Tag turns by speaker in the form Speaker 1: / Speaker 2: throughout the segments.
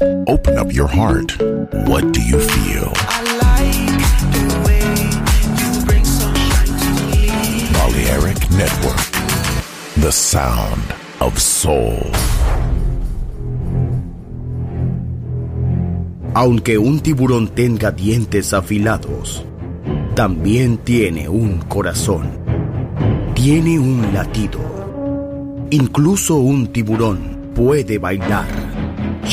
Speaker 1: Open up your heart. What do you feel?
Speaker 2: I like the way you bring sunshine to me.
Speaker 1: Balearic Network. The sound of soul.
Speaker 3: Aunque un tiburón tenga dientes afilados, también tiene un corazón. Tiene un latido. Incluso un tiburón puede bailar.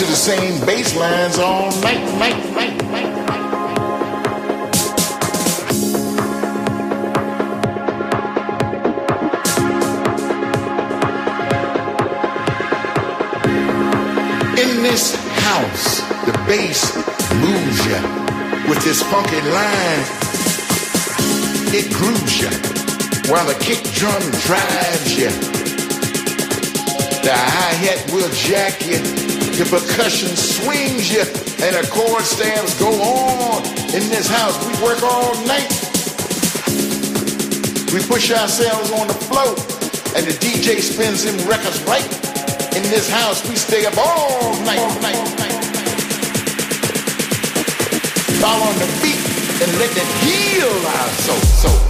Speaker 4: To the same bass lines all night, night, night, night. In this house, the bass moves ya with this funky line. It grooves ya while the kick drum drives ya. The hi-hat will jack ya. The percussion swings you, and the chord stabs go on. In this house, we work all night. We push ourselves on the floor and the DJ spins them records right. In this house, we stay up all night, night, night. Following the beat and let it heal our soul, soul.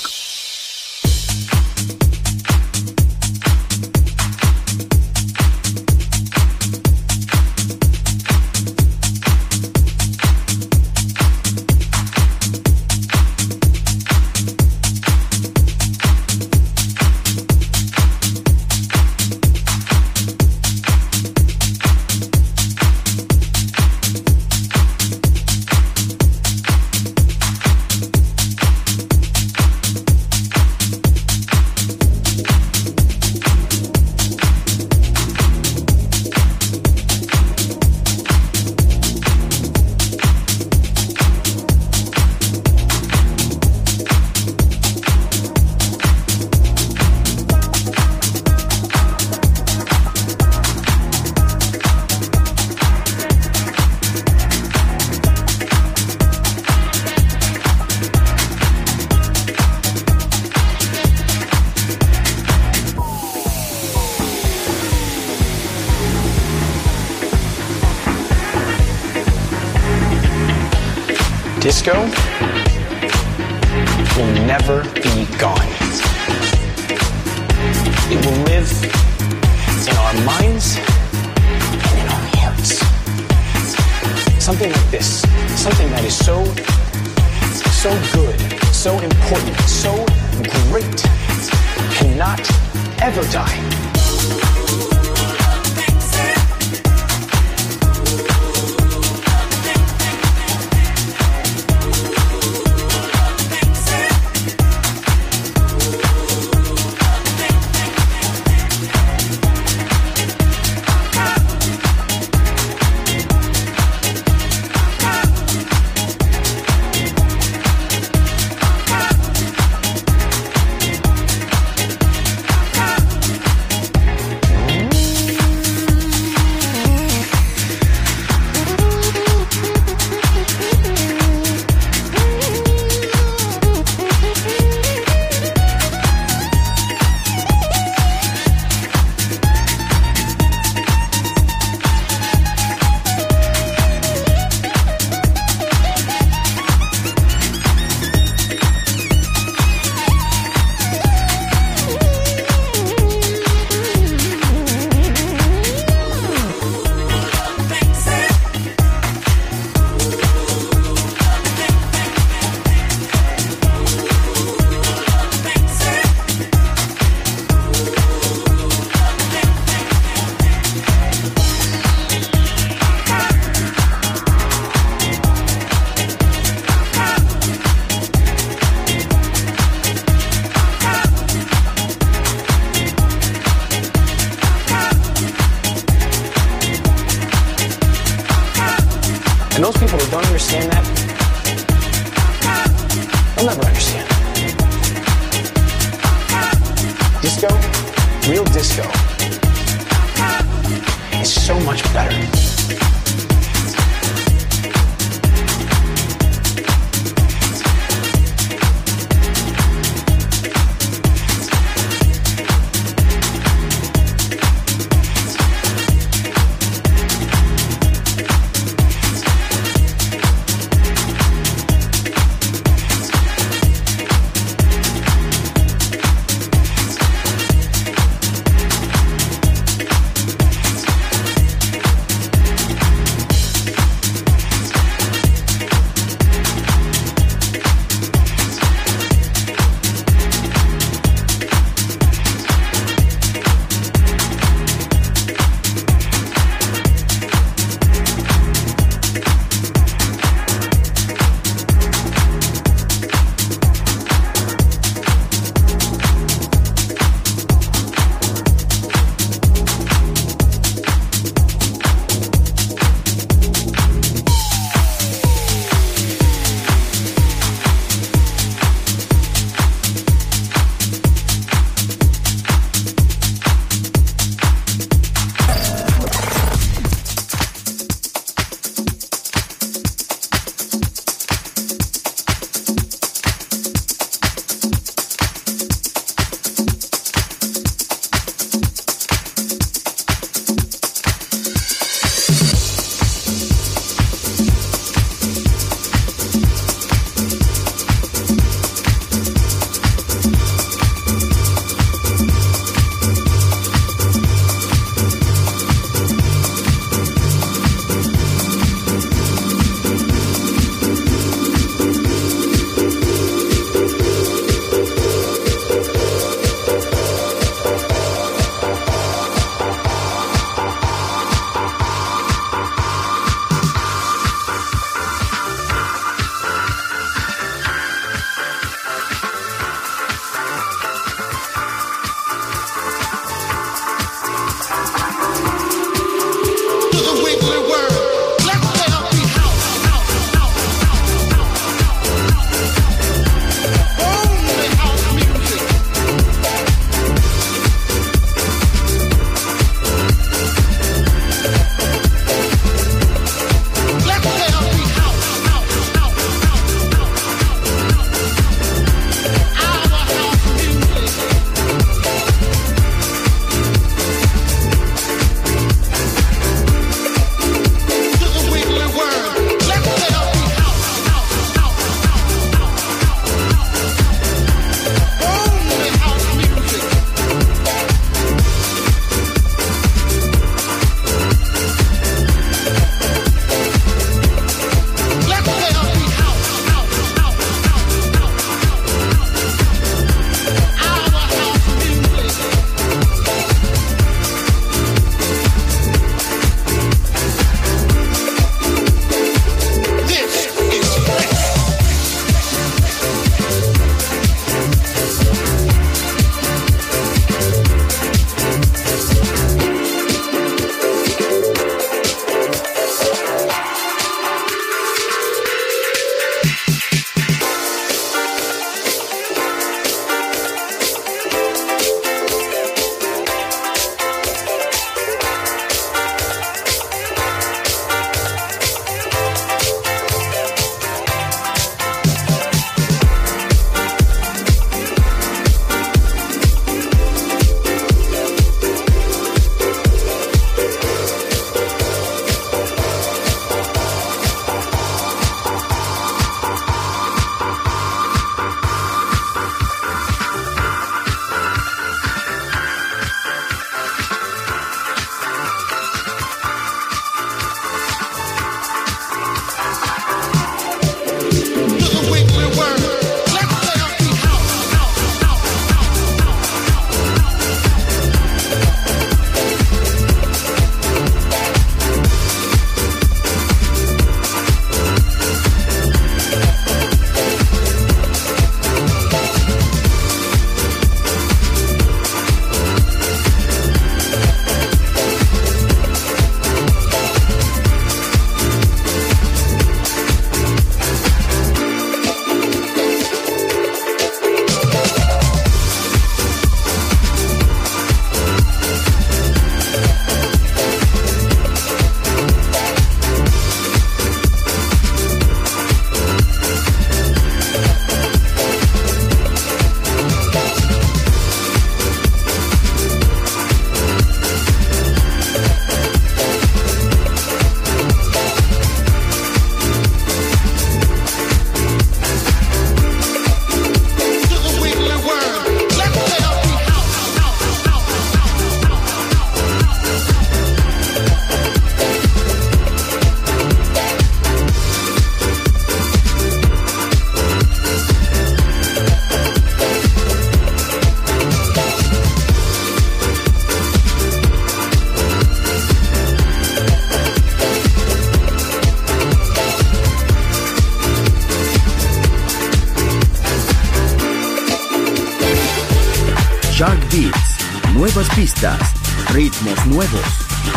Speaker 5: Shark Beats,
Speaker 3: nuevas pistas, ritmos nuevos,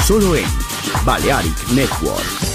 Speaker 3: solo en Balearic Network.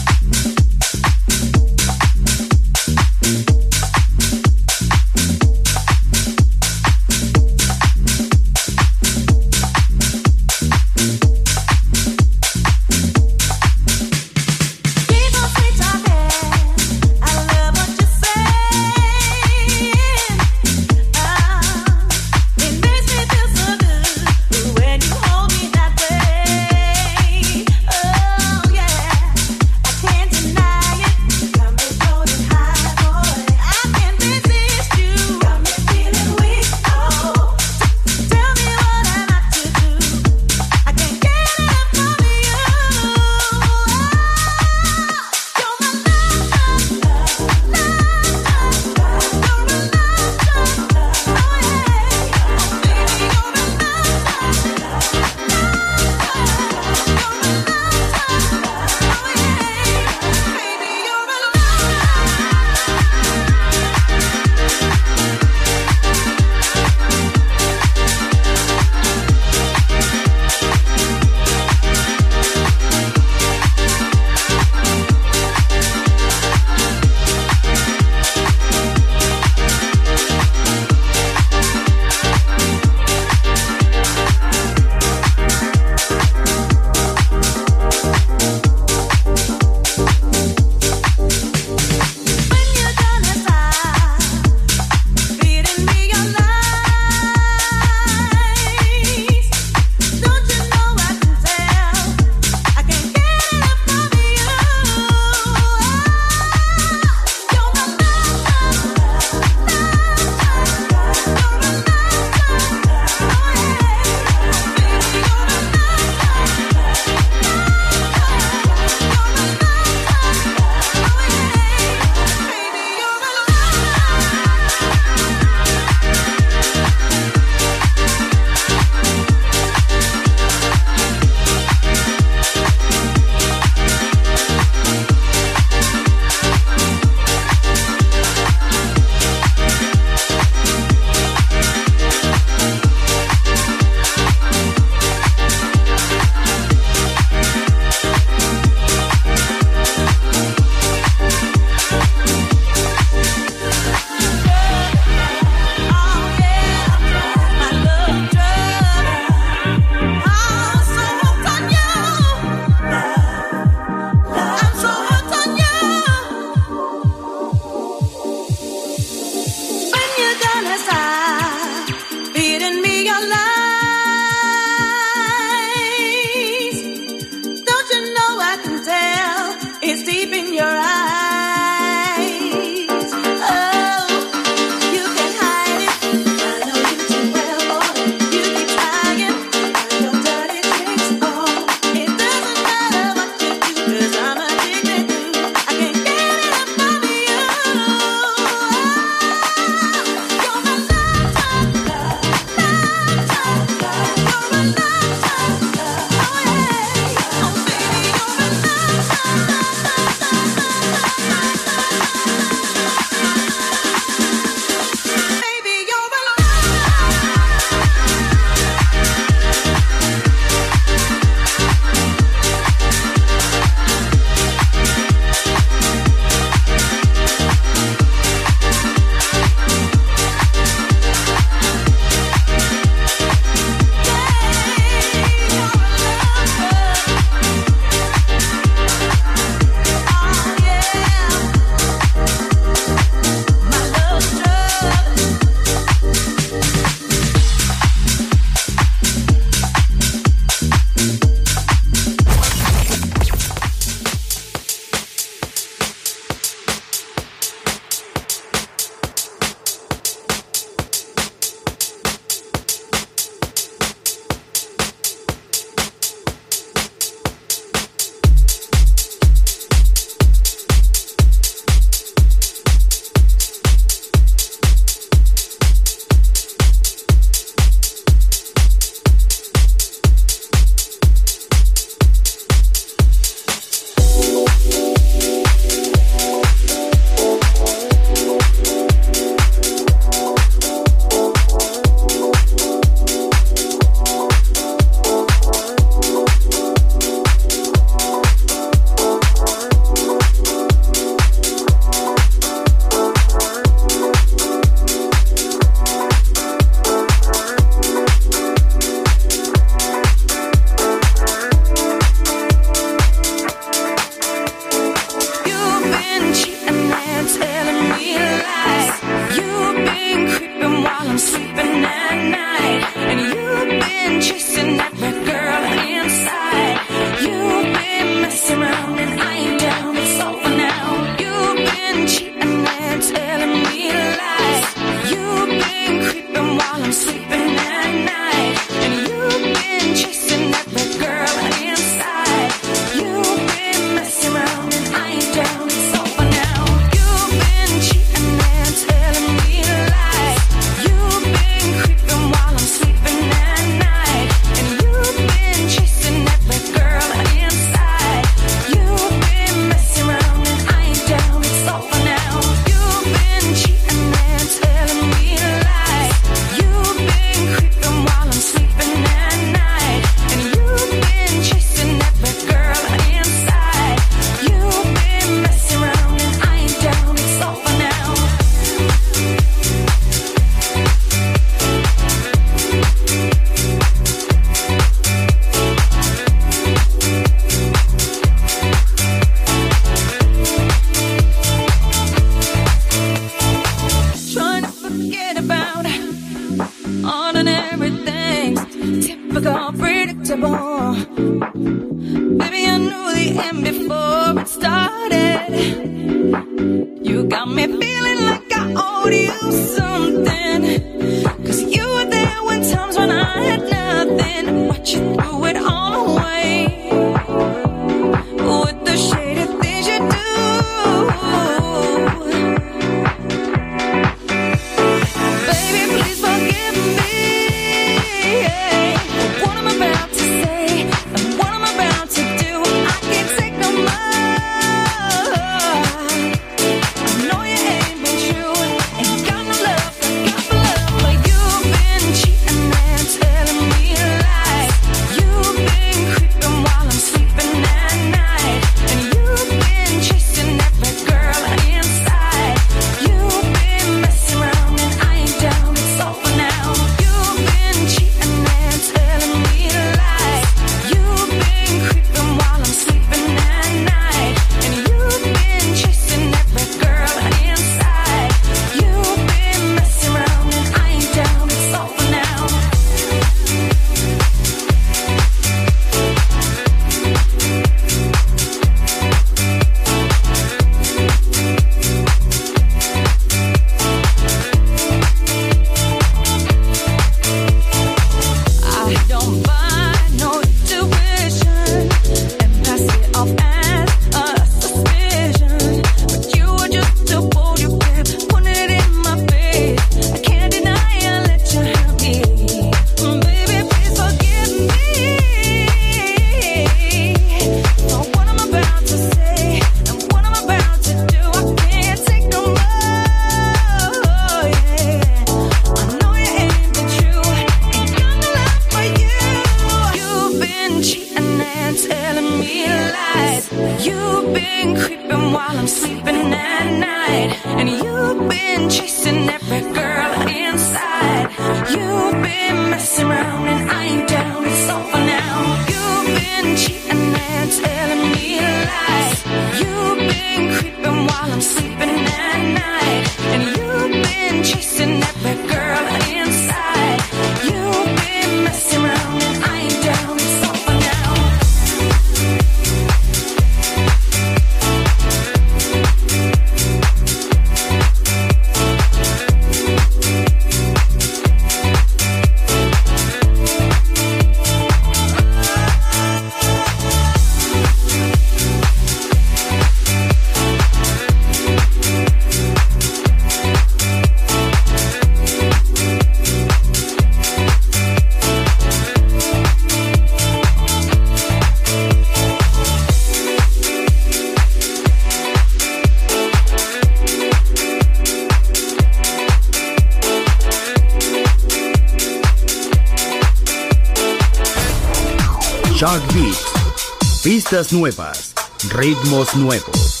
Speaker 3: Shark Beats. Pistas nuevas, ritmos nuevos.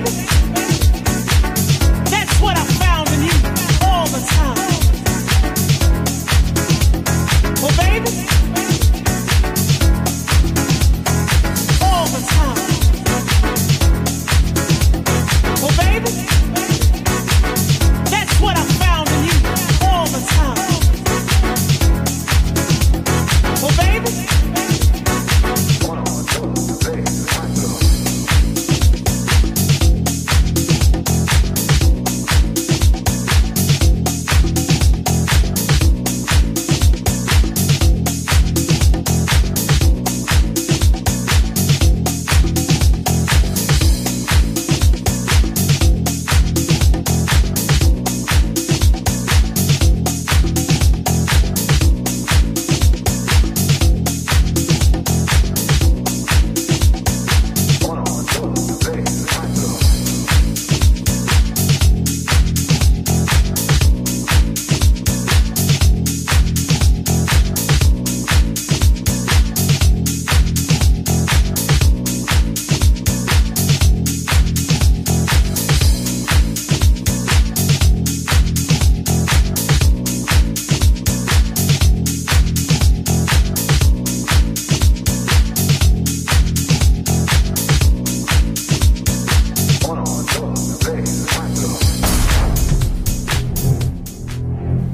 Speaker 3: baby.